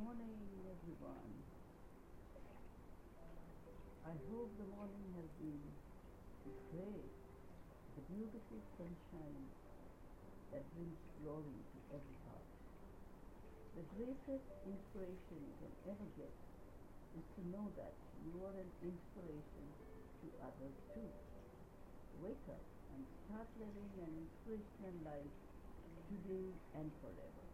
morning, everyone. I hope the morning has been great. The beautiful sunshine that brings glory to every heart. The greatest inspiration you can ever get is to know that you are an inspiration to others too. Wake up and start living an inspirational life today and forever.